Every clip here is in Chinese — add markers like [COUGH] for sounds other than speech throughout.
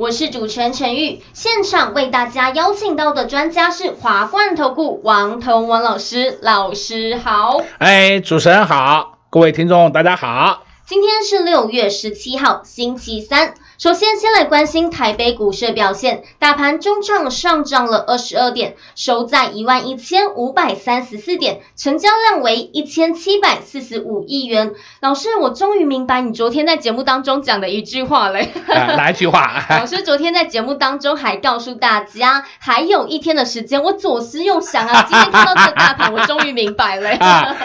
我是主持人陈玉。现场为大家邀请到的专家是华冠投顾王彤王老师，老师好。哎，主持人好，各位听众大家好。今天是六月十七号，星期三。首先，先来关心台北股市的表现，大盘中场上涨了二十二点，收在一万一千五百三十四点，成交量为一千七百四十五亿元。老师，我终于明白你昨天在节目当中讲的一句话嘞。呃、[LAUGHS] 哪一句话？[LAUGHS] [LAUGHS] 老师昨天在节目当中还告诉大家，还有一天的时间。我左思右想啊，今天看到这个大盘，我终于明白了。啊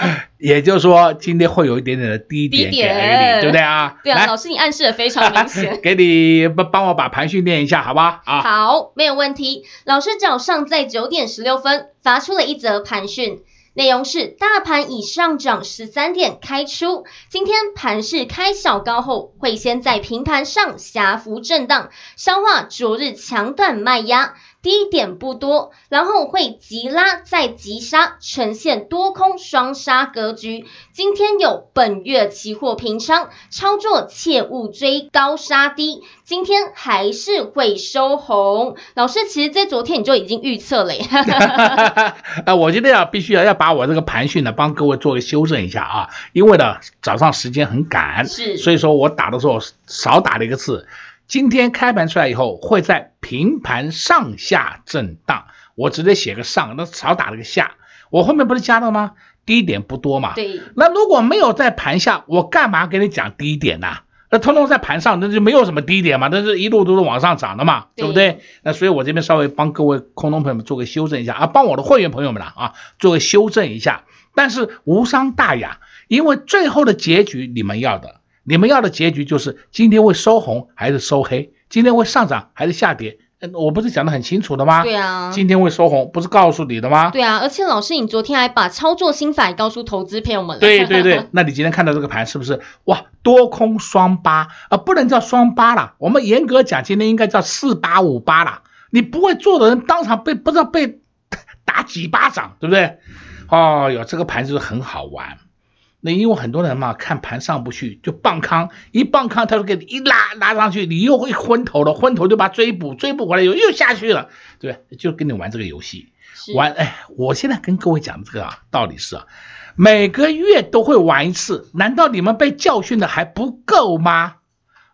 也就是说，今天会有一点点的低点，低点，对不对啊？对啊，老师你暗示的非常明显。[LAUGHS] 给你帮帮我把盘训练一下，好不好？啊，好，没有问题。老师早上在九点十六分发出了一则盘讯，内容是大盘已上涨十三点开出，今天盘势开小高后，会先在平盘上狭幅震荡，消化昨日强短卖压。低点不多，然后会急拉再急杀，呈现多空双杀格局。今天有本月期货平仓，操作切勿追高杀低。今天还是会收红。老师，其实在昨天你就已经预测了耶。啊，[LAUGHS] [LAUGHS] 我今天要必须要要把我这个盘讯呢，帮各位做个修正一下啊，因为呢早上时间很赶，是，所以说我打的时候少打了一个字。今天开盘出来以后，会在平盘上下震荡。我直接写个上，那少打了个下。我后面不是加了吗？低点不多嘛。对。那如果没有在盘下，我干嘛给你讲低点呢？那通通在盘上，那就没有什么低点嘛，那是一路都是往上涨的嘛，对，对不对？那所以我这边稍微帮各位空中朋友们做个修正一下啊，帮我的会员朋友们了啊，做个修正一下。但是无伤大雅，因为最后的结局你们要的。你们要的结局就是今天会收红还是收黑？今天会上涨还是下跌？我不是讲的很清楚的吗？对啊，今天会收红，不是告诉你的吗？对啊，而且老师，你昨天还把操作心法告诉投资朋友们了。对对对，[LAUGHS] 那你今天看到这个盘是不是哇？多空双八啊，不能叫双八了，我们严格讲，今天应该叫四八五八了。你不会做的人当场被不知道被打几巴掌，对不对？哦哟，这个盘就是很好玩。那因为很多人嘛，看盘上不去就棒康，一棒康他就给你一拉拉上去，你又会昏头了，昏头就把追补，追补回来又又下去了，对，就跟你玩这个游戏，玩哎，我现在跟各位讲的这个啊，道理是啊，每个月都会玩一次，难道你们被教训的还不够吗？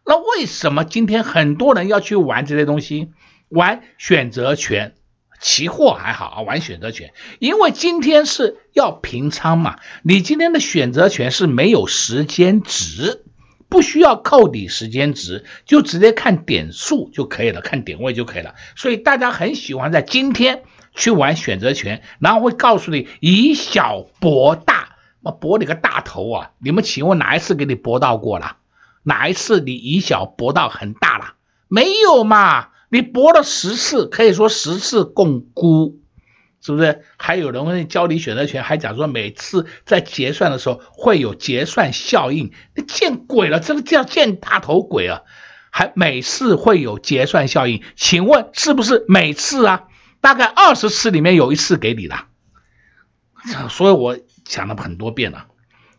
那为什么今天很多人要去玩这些东西，玩选择权？期货还好啊，玩选择权，因为今天是要平仓嘛，你今天的选择权是没有时间值，不需要扣抵时间值，就直接看点数就可以了，看点位就可以了。所以大家很喜欢在今天去玩选择权，然后会告诉你以小博大，我博你个大头啊！你们请问哪一次给你博到过了？哪一次你以小博到很大了？没有嘛？你博了十次，可以说十次共估，是不是？还有人会教你选择权，还讲说每次在结算的时候会有结算效应，你见鬼了，这个叫见大头鬼啊！还每次会有结算效应，请问是不是每次啊？大概二十次里面有一次给你的，所以我讲了很多遍了。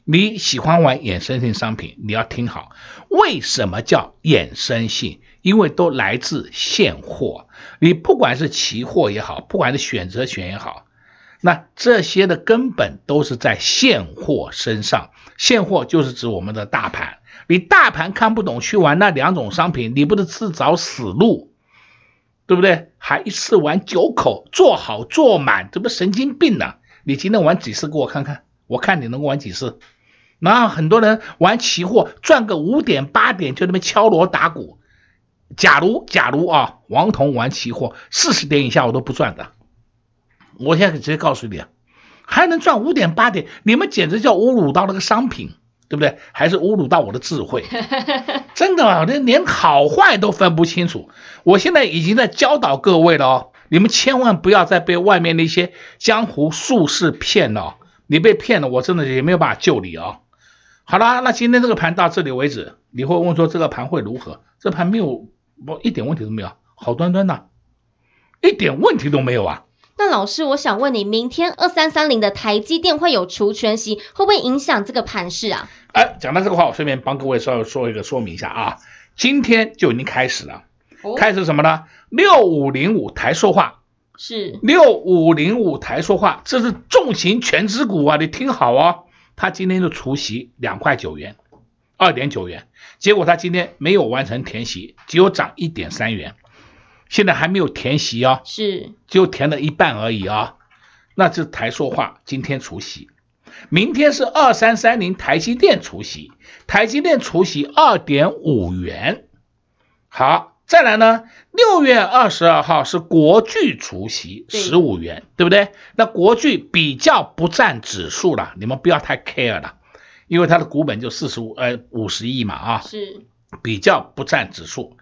你喜欢玩衍生性商品，你要听好，为什么叫衍生性？因为都来自现货，你不管是期货也好，不管是选择权也好，那这些的根本都是在现货身上。现货就是指我们的大盘，你大盘看不懂去玩那两种商品，你不是自找死路，对不对？还一次玩九口，做好做满，这不神经病呢、你今天玩几次给我看看？我看你能够玩几次？那很多人玩期货赚个五点八点就那么敲锣打鼓。假如假如啊，王彤玩期货四十点以下我都不赚的。我现在直接告诉你啊，还能赚五点八点，你们简直叫侮辱到那个商品，对对不对？还是侮辱到我的智慧？[LAUGHS] 真的啊，连连好坏都分不清楚。我现在已经在教导各位了哦，你们千万不要再被外面那些江湖术士骗了哦。你被骗了，我真的也没有办法救你哦。好了，那今天这个盘到这里为止。你会问说这个盘会如何？这盘没有，我一点问题都没有，好端端的，一点问题都没有啊。那老师，我想问你，明天二三三零的台积电会有除权息，会不会影响这个盘势啊？哎，讲到这个话，我顺便帮各位稍微说一个说明一下啊。今天就已经开始了，哦、开始什么呢？六五零五台说话是六五零五台说话，这是重型全值股啊，你听好哦。它今天就除息两块九元，二点九元，结果它今天没有完成填息，只有涨一点三元。现在还没有填息哦，是，只有填了一半而已啊、哦。那这台塑化今天除息，明天是二三三零台积电除息，台积电除息二点五元。好，再来呢，六月二十二号是国巨除息十五元，对，对不对？那国巨比较不占指数了，你们不要太 care 了，因为它的股本就四十五呃五十亿嘛啊，是比较不占指数。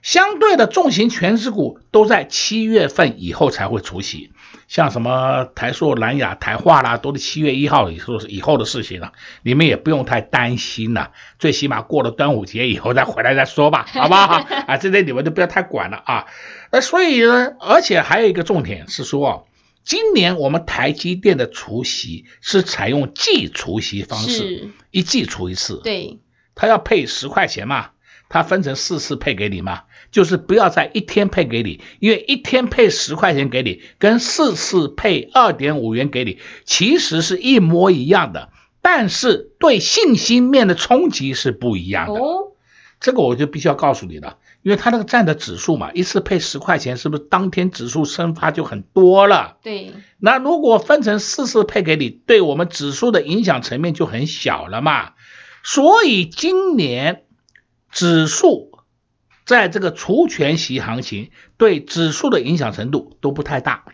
相对的重型全指股都在七月份以后才会除息，像什么台塑、南亚、台化啦，都是七月一号以后以后的事情了，你们也不用太担心了，最起码过了端午节以后再回来再说吧，[LAUGHS] 好不好？啊，这些你们就不要太管了啊。呃，所以呢，而且还有一个重点是说，今年我们台积电的除息是采用季除息方式，一季除一次，对，他要配十块钱嘛。它分成四次配给你嘛，就是不要在一天配给你，因为一天配十块钱给你，跟四次配二点五元给你，其实是一模一样的，但是对信心面的冲击是不一样的。哦，这个我就必须要告诉你了，因为它那个占的指数嘛，一次配十块钱，是不是当天指数升发就很多了？对。那如果分成四次配给你，对我们指数的影响层面就很小了嘛。所以今年。指数在这个除权息行情对指数的影响程度都不太大，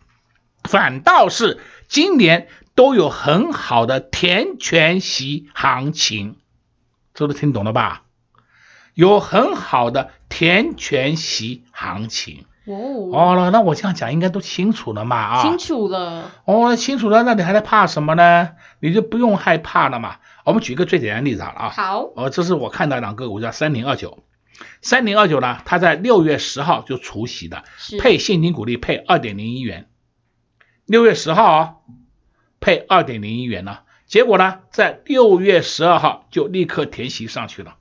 反倒是今年都有很好的填权息行情，这都听懂了吧？有很好的填权息行情哦。哦，那我这样讲应该都清楚了嘛？啊，清楚了。哦，清楚了，那你还在怕什么呢？你就不用害怕了嘛。我们举一个最简单的例子好了啊，好，呃，这是我看到两个股叫三零二九，三零二九呢，它在六月十号就除息的，配现金股利配二点零一元，六月十号啊，配二点零一元呢，结果呢，在六月十二号就立刻填息上去了，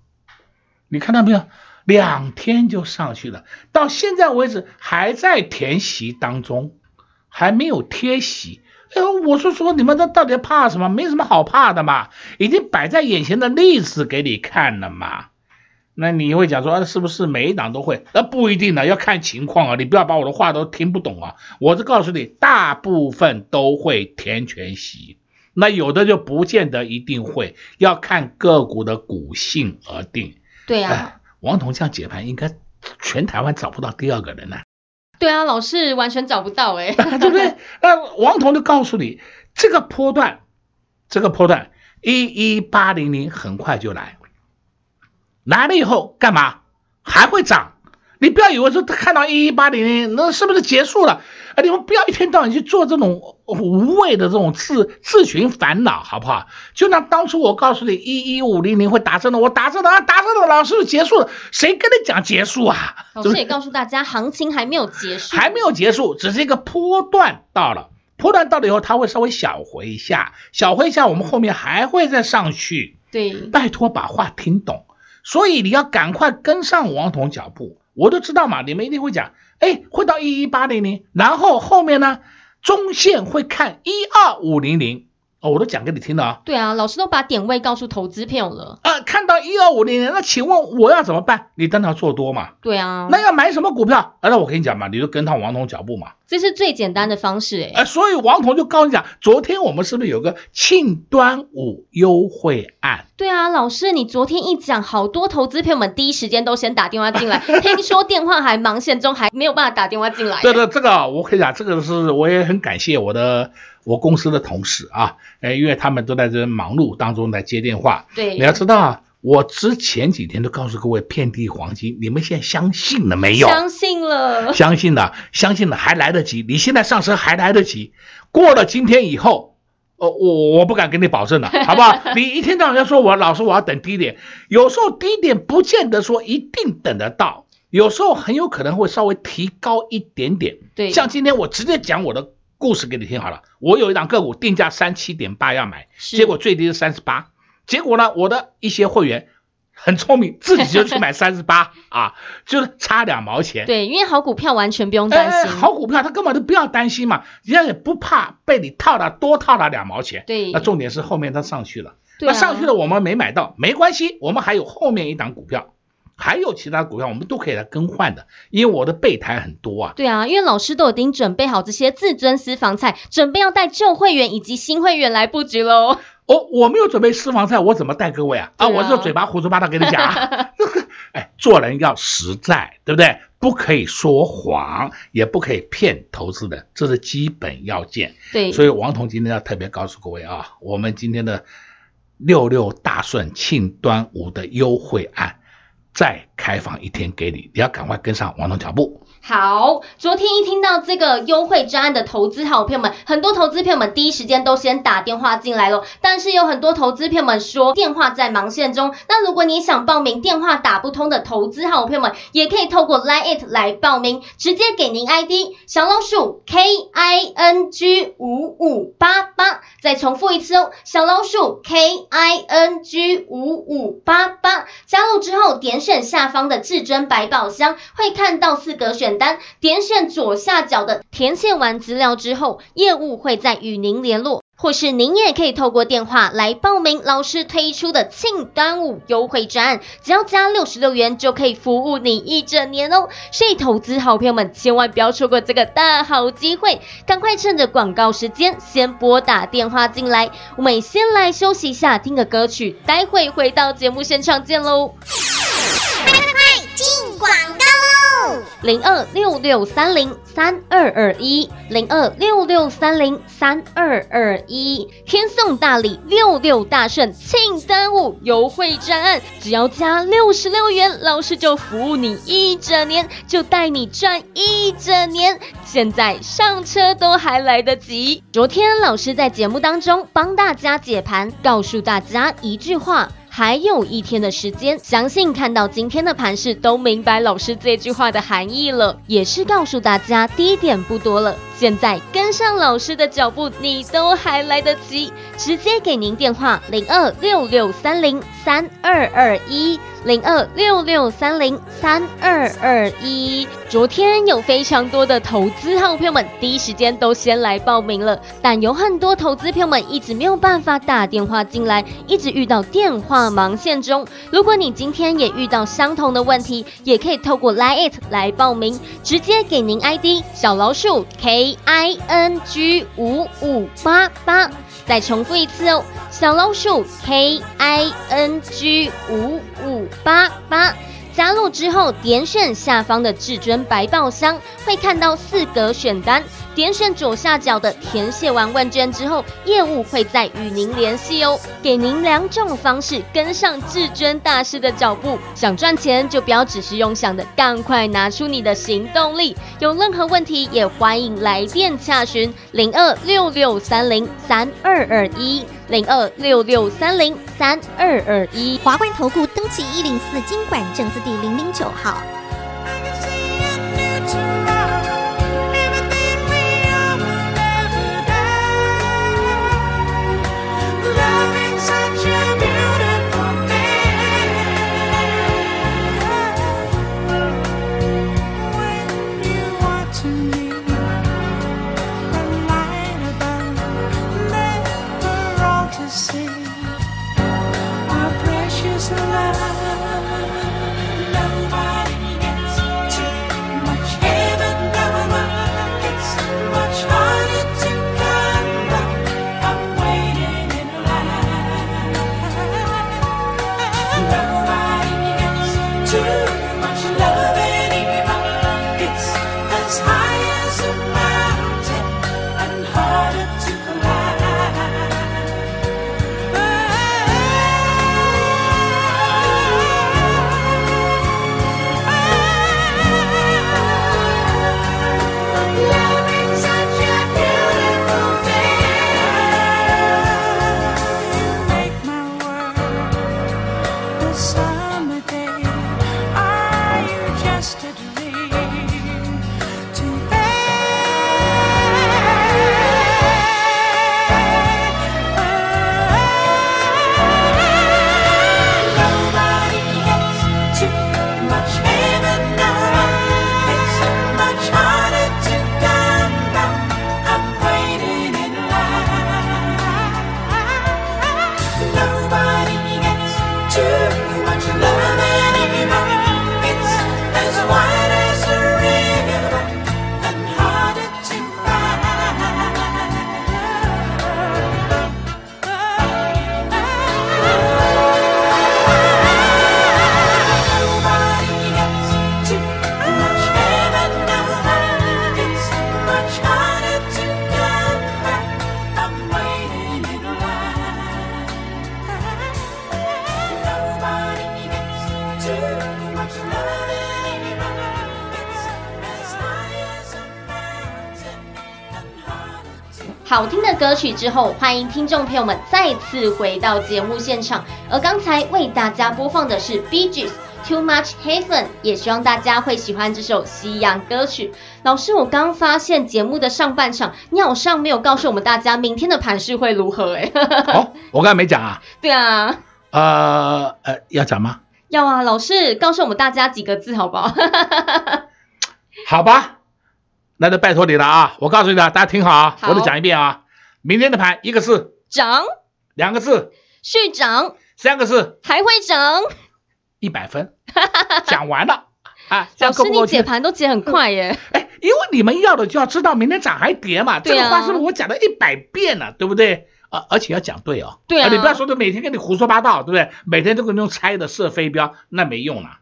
你看到没有？两天就上去了，到现在为止还在填席当中，还没有贴息。哎，我说说你们这到底怕什么？没什么好怕的嘛，已经摆在眼前的例子给你看了嘛。那你会讲说，啊，是不是每一档都会？那不一定的，要看情况啊。你不要把我的话都听不懂啊。我是告诉你，大部分都会填全席，那有的就不见得一定会，要看个股的股性而定。对啊，王彤这样解盘，应该全台湾找不到第二个人呢。对啊，老是完全找不到哎，[LAUGHS] 对不对？那王彤就告诉你，这个波段，这个波段一一八零零很快就来，来了以后干嘛？还会涨。你不要以为说看到一一八零零，那是不是结束了？啊，你们不要一天到晚去做这种无谓的这种自自寻烦恼，好不好？就像当初我告诉你一一五零零会打针的，我打针了啊，打针了，老师结束了，谁跟你讲结束啊？老师也告诉大家，行情还没有结束，还没有结束，只是一个波段到了，波段到了以后，它会稍微小回一下，小回一下，我们后面还会再上去。对，拜托把话听懂，所以你要赶快跟上王彤脚步。我都知道嘛，你们一定会讲，哎，会到一一八零零，然后后面呢，中线会看一二五零零。哦，我都讲给你听了啊。对啊，老师都把点位告诉投资朋友了。啊、呃，看到一二五零零，那请问我要怎么办？你当他做多嘛。对啊。那要买什么股票？啊，那我跟你讲嘛，你就跟上王彤脚步嘛。这是最简单的方式诶。呃，所以王彤就告诉你讲，昨天我们是不是有个庆端午优惠案？对啊，老师，你昨天一讲，好多投资朋友们第一时间都先打电话进来，[LAUGHS] 听说电话还忙线中，还没有办法打电话进来。对对，这个我可以讲，这个是我也很感谢我的我公司的同事啊，哎，因为他们都在这忙碌当中在接电话。对，你要知道啊，我之前几天都告诉各位遍地黄金，你们现在相信了没有？相信了，相信了，相信了，还来得及。你现在上车还来得及，过了今天以后，哦，我我不敢跟你保证了，好不好？[LAUGHS] 你一天到晚要说我老师我要等低点，有时候低点不见得说一定等得到，有时候很有可能会稍微提高一点点。对，像今天我直接讲我的。故事给你听好了，我有一档个股定价三七点八要买，结果最低是三十八，结果呢，我的一些会员很聪明，自己就去买 [LAUGHS] 三十八啊，就是差两毛钱。对，因为好股票完全不用担心，哎、好股票他根本就不要担心嘛，人家也不怕被你套了多套了两毛钱。对，那重点是后面它上去了，那上去了我们没买到，没关系，我们还有后面一档股票。还有其他股票，我们都可以来更换的，因为我的备胎很多啊。对啊，因为老师都已经准备好这些自尊私房菜，准备要带旧会员以及新会员来布局喽。哦，我没有准备私房菜，我怎么带各位啊？啊，啊我这嘴巴胡说八道跟你讲。[LAUGHS] 哎，做人要实在，对不对？不可以说谎，也不可以骗投资人，这是基本要件。对，所以王彤今天要特别告诉各位啊，我们今天的六六大顺庆端午的优惠案。再开放一天给你，你要赶快跟上王彤脚步。好，昨天一听到这个优惠专案的投资好朋友们，很多投资朋友们第一时间都先打电话进来了。但是有很多投资朋友们说电话在忙线中。那如果你想报名电话打不通的投资好朋友们，也可以透过 Line It 来报名，直接给您 ID 小老鼠 K I N G 五五八八。再重复一次哦，小老鼠 K I N G 五五八八。加入之后点选下方的至尊百宝箱，会看到四格选。简单点选左下角的填写完资料之后，业务会再与您联络，或是您也可以透过电话来报名老师推出的庆端午优惠专案，只要加六十六元就可以服务你一整年哦。所以投资好朋友们千万不要错过这个大好机会，赶快趁着广告时间先拨打电话进来。我们先来休息一下，听个歌曲，待会回到节目现场见喽。快快快，进广告。零二六六三零三二二一，零二六六三零三二二一，天送大礼，六六大顺庆端午优惠专案，只要加六十六元，老师就服务你一整年，就带你赚一整年。现在上车都还来得及。昨天老师在节目当中帮大家解盘，告诉大家一句话。还有一天的时间，相信看到今天的盘势都明白老师这句话的含义了，也是告诉大家低点不多了。现在跟上老师的脚步，你都还来得及，直接给您电话零二六六三零三二二一。零二六六三零三二二一，昨天有非常多的投资好朋友们第一时间都先来报名了，但有很多投资朋友们一直没有办法打电话进来，一直遇到电话忙线中。如果你今天也遇到相同的问题，也可以透过 Line It 来报名，直接给您 ID 小老鼠 K I N G 五五八八。再重复一次哦，小老鼠 K I N G 五五八八。加入之后，点选下方的至尊百宝箱，会看到四格选单。点选左下角的填写完问卷之后，业务会再与您联系哦。给您两种方式跟上至尊大师的脚步。想赚钱就不要只是用想的，赶快拿出你的行动力。有任何问题也欢迎来电洽询零二六六三零三二二一零二六六三零三二二一。华冠投顾登记一零四经管证字第零零九号。歌曲之后，欢迎听众朋友们再次回到节目现场。而刚才为大家播放的是 Bee Gees Too Much Heaven，也希望大家会喜欢这首西洋歌曲。老师，我刚发现节目的上半场，你好像没有告诉我们大家明天的盘势会如何、欸？哎，哦，我刚才没讲啊。对啊，呃呃，要讲吗？要啊，老师告诉我们大家几个字好不好？[LAUGHS] 好吧，那就拜托你了啊！我告诉你了，大家听好啊，好我再讲一遍啊。明天的盘，一个字，涨，两个字，续涨，三个字，还会涨。一百分，[LAUGHS] 讲完了啊！[LAUGHS] 这老师？你解盘都解很快耶。哎，因为你们要的就要知道明天涨还跌嘛，这个话是不是我讲了一百遍了，对不对？而，而且要讲对哦。对啊你不要说的每天跟你胡说八道，对不对？每天都跟你用猜的射飞镖，那没用了。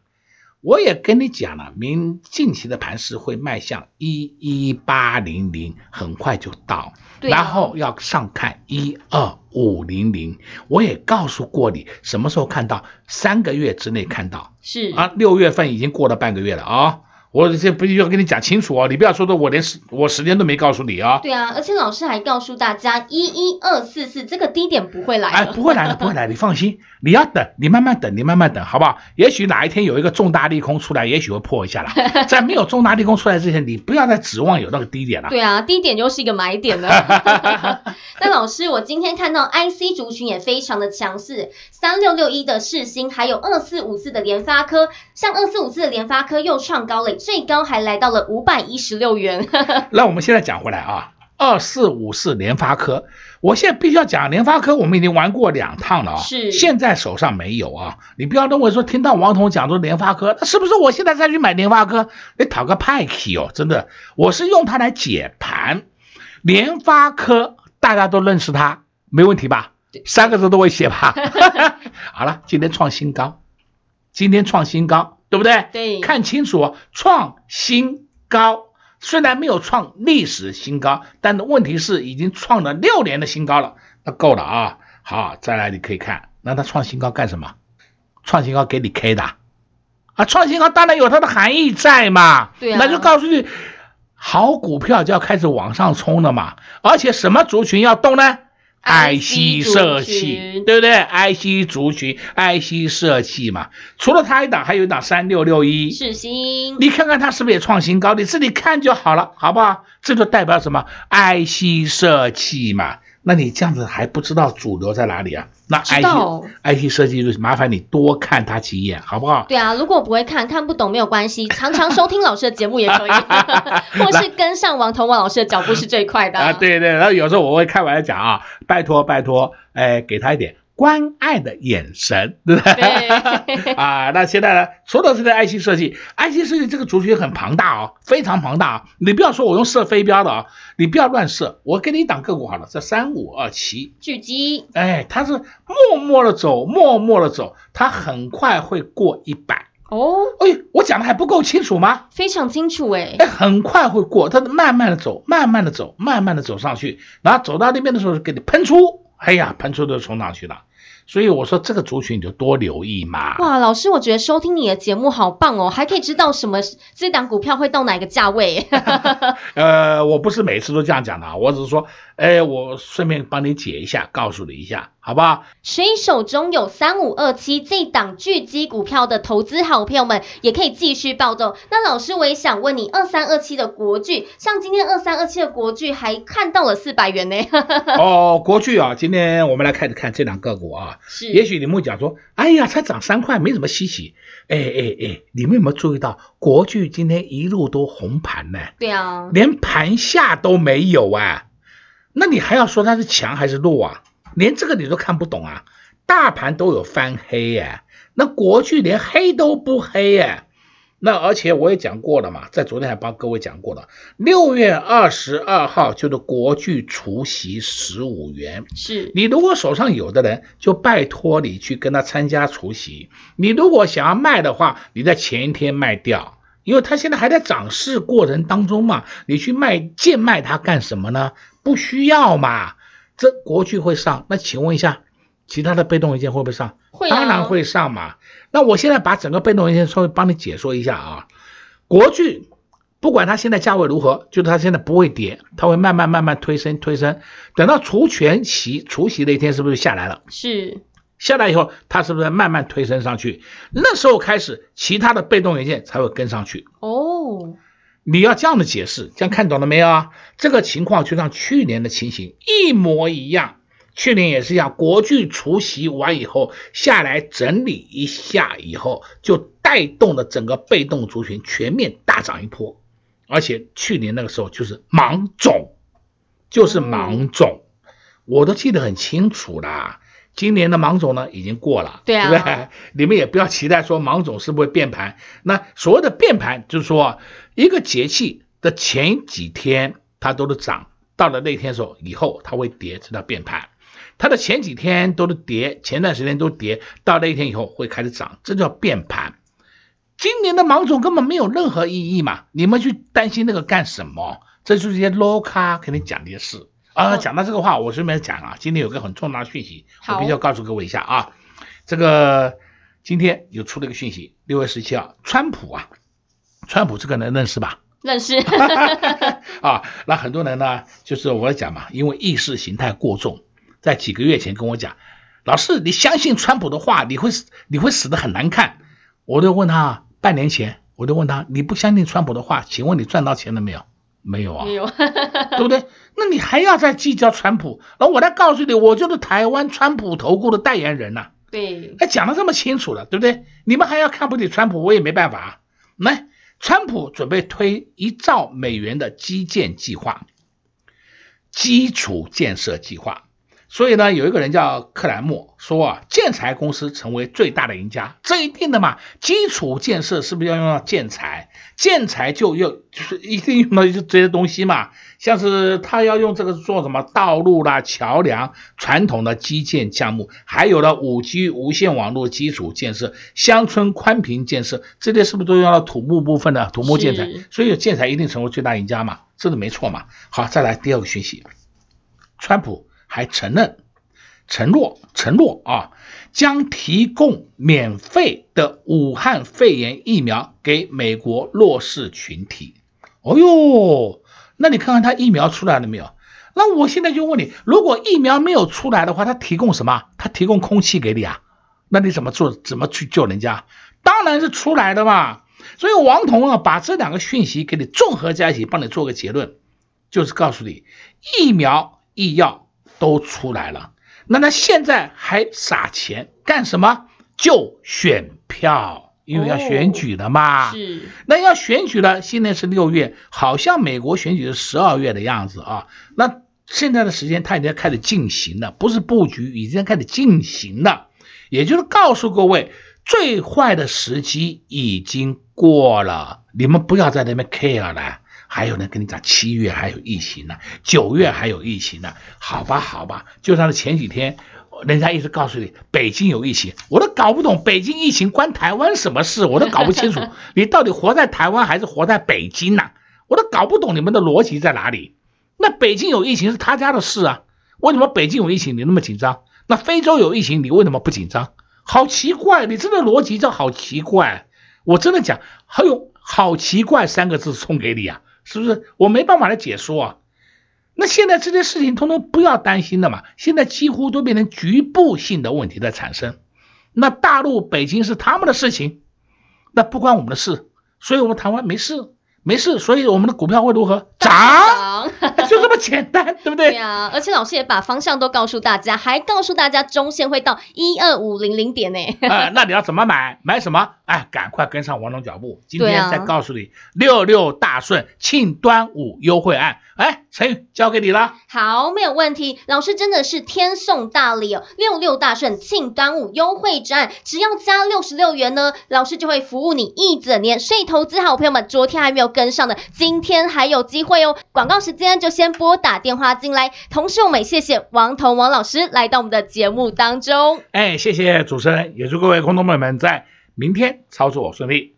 我也跟你讲了，明近期的盘势会迈向一一八零零，很快就到，然后要上看一二五零零。我也告诉过你，什么时候看到？三个月之内看到。是啊，六月份已经过了半个月了啊！我这必须要跟你讲清楚哦，你不要说的我连时我时间都没告诉你啊！对啊，而且老师还告诉大家，一一二四四这个低点不会来哎，的不会来的，不会来的，你放心，你要等，你慢慢等，你慢慢等，好不好？也许哪一天有一个重大利空出来，也许会破一下了。[LAUGHS] 在没有重大利空出来之前，你不要再指望有那个低点了。对啊，低点就是一个买点了。[LAUGHS] 那老师，我今天看到 IC 族群也非常的强势，三六六一的世星，还有二四五四的联发科，像二四五四的联发科又创高了，最高还来到了五百一十六元。[LAUGHS] 那我们现在讲回来啊，二四五四联发科，我现在必须要讲联发科，我们已经玩过两趟了啊，是。现在手上没有啊，你不要认为说听到王彤讲说联发科，那是不是我现在再去买联发科？你讨个派气哦，真的，我是用它来解盘，联发科大家都认识它，没问题吧？三个字都会写吧？[LAUGHS] 好了，今天创新高，今天创新高，对不对？对看清楚哦，创新高。虽然没有创历史新高，但问题是已经创了六年的新高了，那够了啊！好，再来你可以看，那它创新高干什么？创新高给你 K 的啊？创新高当然有它的含义在嘛，对啊那就告诉你，好股票就要开始往上冲了嘛，而且什么族群要动呢？IC IC 设计，对不对？IC 族群，IC 设计嘛，除了它一档，还有一档三六六一，世新，你看看它是不是也创新高？你自己看就好了，好不好？这就代表什么？IC 设计嘛。那你这样子还不知道主流在哪里啊？那 IT IT 设计就是麻烦你多看他几眼，好不好？对啊，如果不会看看不懂没有关系，常常收听老师的节目也可以，[LAUGHS] 或是跟上王彤王老师的脚步是最快的啊，对对，然后有时候我会开玩笑讲啊，拜托拜托，哎，给他一点关爱的眼神，对不对？对 [LAUGHS] 啊，那现在呢，除了这个爱心设计爱心设计这个族群很庞大哦，非常庞大啊。你不要说我用射飞镖的啊，你不要乱射，我给你一档个股好了，这三五二七，巨基，哎，它是默默的走，默默的走，它很快会过一百。哦，哎，我讲的还不够清楚吗？非常清楚哎，哎，很快会过，它慢慢的走，慢慢的走，慢慢的走上去，然后走到那边的时候给你喷出，哎呀，喷出就冲上去了。所以我说这个族群你就多留意嘛。哇，老师，我觉得收听你的节目好棒哦，还可以知道什么这档股票会到哪个价位。[LAUGHS] 呃，我不是每次都这样讲的啊，我只是说，哎，我顺便帮你解一下，告诉你一下，好好不好？所以手中有三五二七这档巨基股票的投资好朋友们，也可以继续暴动。那老师，我也想问你，二三二七的国巨，像今天二三二七的国巨还看到了四百元呢。[LAUGHS] 哦，国巨啊，今天我们来开始看这两个股啊。是。也许你们会讲说，哎呀，才涨三块，没什么稀奇。哎哎哎，你们有没有注意到，国巨今天一路都红盘呢？对啊。连盘下都没有啊，那你还要说它是强还是弱啊？连这个你都看不懂啊！大盘都有翻黑耶，那国巨连黑都不黑耶。那而且我也讲过了嘛，在昨天还帮各位讲过了，六月二十二号就是国巨除夕十五元。是你如果手上有的人，就拜托你去跟他参加除夕。你如果想要卖的话，你在前一天卖掉，因为它现在还在涨势过程当中嘛，你去卖贱卖它干什么呢？不需要嘛。这国巨会上，那请问一下，其他的被动元件会不会上？会啊，当然会上嘛。那我现在把整个被动元件稍微帮你解说一下啊。国巨不管它现在价位如何，就是它现在不会跌，它会慢慢慢慢推升推升。等到除权息除息那一天，是不是下来了？是。下来以后，它是不是慢慢推升上去？那时候开始，其他的被动元件才会跟上去。哦。你要这样的解释，这样看懂了没有啊？这个情况就像去年的情形一模一样，去年也是一样，国剧除夕完以后下来整理一下以后，就带动了整个被动族群全面大涨一波，而且去年那个时候就是芒种，就是芒种，我都记得很清楚啦。今年的芒种呢已经过了，对啊，对不对？你们也不要期待说芒种是不是会变盘。那所谓的变盘，就是说一个节气的前几天它都是涨，到了那天的时候以后它会跌，这叫变盘。它的前几天都是跌，前段时间都跌，到那一天以后会开始涨，这叫变盘。今年的芒种根本没有任何意义嘛，你们去担心那个干什么？这就是一些 low 咖给你讲的事。啊，讲到这个话，我顺便讲啊，今天有个很重大的讯息，我必须要告诉各位一下啊。这个今天有出了一个讯息，六月十七号，川普啊，川普这个人认识吧？认识。[LAUGHS] 啊，那很多人呢，就是我讲嘛，因为意识形态过重，在几个月前跟我讲，老师，你相信川普的话，你会死，你会死的很难看。我就问他，半年前我就问他，你不相信川普的话，请问你赚到钱了没有？没有啊，没有，[LAUGHS] [LAUGHS] 对不对？那你还要再计较川普？然后我再告诉你，我就是台湾川普投顾的代言人呐、啊。对，哎，讲的这么清楚了，对不对？你们还要看不起川普，我也没办法、啊。来，川普准备推一兆美元的基建计划，基础建设计划。所以呢，有一个人叫克莱默说啊，建材公司成为最大的赢家，这一定的嘛。基础建设是不是要用到建材？建材就要就是一定用到这些东西嘛。像是他要用这个做什么道路啦、桥梁、传统的基建项目，还有了五 G 无线网络基础建设、乡村宽频建设，这些是不是都用到土木部分的土木建材？所以建材一定成为最大赢家嘛，这是没错嘛。好，再来第二个讯息，川普。还承认、承诺、承诺啊，将提供免费的武汉肺炎疫苗给美国弱势群体。哦哟，那你看看他疫苗出来了没有？那我现在就问你，如果疫苗没有出来的话，他提供什么？他提供空气给你啊？那你怎么做？怎么去救人家？当然是出来的嘛。所以王彤啊，把这两个讯息给你综合在一起，帮你做个结论，就是告诉你，疫苗、疫药。都出来了，那他现在还撒钱干什么？就选票，因为要选举了嘛。是，那要选举了，现在是六月，好像美国选举是十二月的样子啊。那现在的时间他已经开始进行了，不是布局，已经开始进行了。也就是告诉各位，最坏的时机已经过了，你们不要在那边 care 了。还有呢，跟你讲，七月还有疫情呢，九月还有疫情呢，好吧，好吧，就算是前几天，人家一直告诉你北京有疫情，我都搞不懂北京疫情关台湾什么事，我都搞不清楚，[LAUGHS] 你到底活在台湾还是活在北京呐？我都搞不懂你们的逻辑在哪里。那北京有疫情是他家的事啊，为什么北京有疫情你那么紧张？那非洲有疫情你为什么不紧张？好奇怪，你真的逻辑叫好奇怪，我真的讲，还有好奇怪三个字送给你啊。是不是？我没办法来解说啊。那现在这些事情通通不要担心的嘛，现在几乎都变成局部性的问题在产生。那大陆北京是他们的事情，那不关我们的事，所以我们台湾没事。没事，所以我们的股票会如何涨？就这么简单，对不对？对啊，而且老师也把方向都告诉大家，还告诉大家中线会到一二五零零点呢。呃，那你要怎么买？买什么？哎，赶快跟上王总脚步，今天再告诉你六六大顺庆端午优惠案。哎，陈宇交给你了。好，没有问题。老师真的是天送大礼哦，六六大顺庆端午优惠战，只要加六十六元呢，老师就会服务你一整年。所以投资好朋友们，昨天还没有跟上的，今天还有机会哦。广告时间就先拨打电话进来。同时，我们也谢谢王彤王老师来到我们的节目当中。哎，谢谢主持人，也祝各位空众朋友们在明天操作顺利。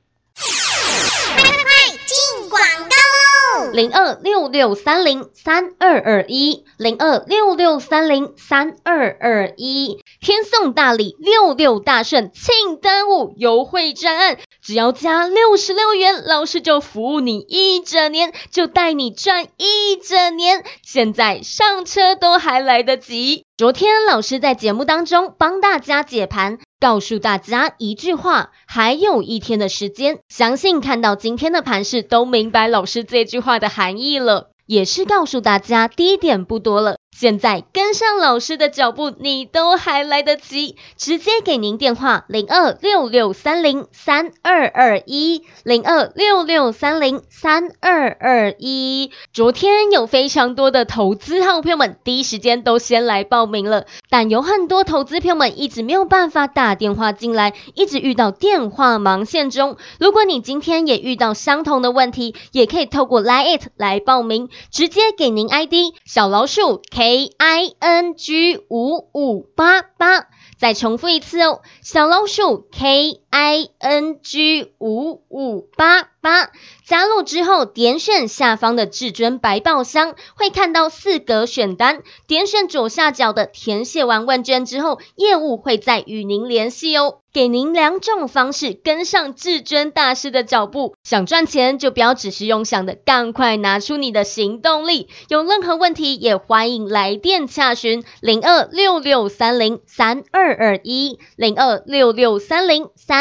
零二六六三零三二二一，零二六六三零三二二一，天送大礼，六六大顺庆端午优惠专案，只要加六十六元，老师就服务你一整年，就带你赚一整年。现在上车都还来得及。昨天老师在节目当中帮大家解盘。告诉大家一句话，还有一天的时间，相信看到今天的盘势都明白老师这句话的含义了，也是告诉大家低点不多了。现在跟上老师的脚步，你都还来得及，直接给您电话零二六六三零三二二一零二六六三零三二二一。昨天有非常多的投资好朋友们第一时间都先来报名了，但有很多投资朋友们一直没有办法打电话进来，一直遇到电话忙线中。如果你今天也遇到相同的问题，也可以透过 Line it 来报名，直接给您 ID 小老鼠。A I N G 五五八八，再重复一次哦，小老鼠 K I N G 五五八八。加入之后，点选下方的至尊百宝箱，会看到四格选单，点选左下角的填写完问卷之后，业务会再与您联系哦。给您两种方式跟上至尊大师的脚步，想赚钱就不要只是用想的，赶快拿出你的行动力。有任何问题也欢迎来电洽询零二六六三零三二二一零二六六三零三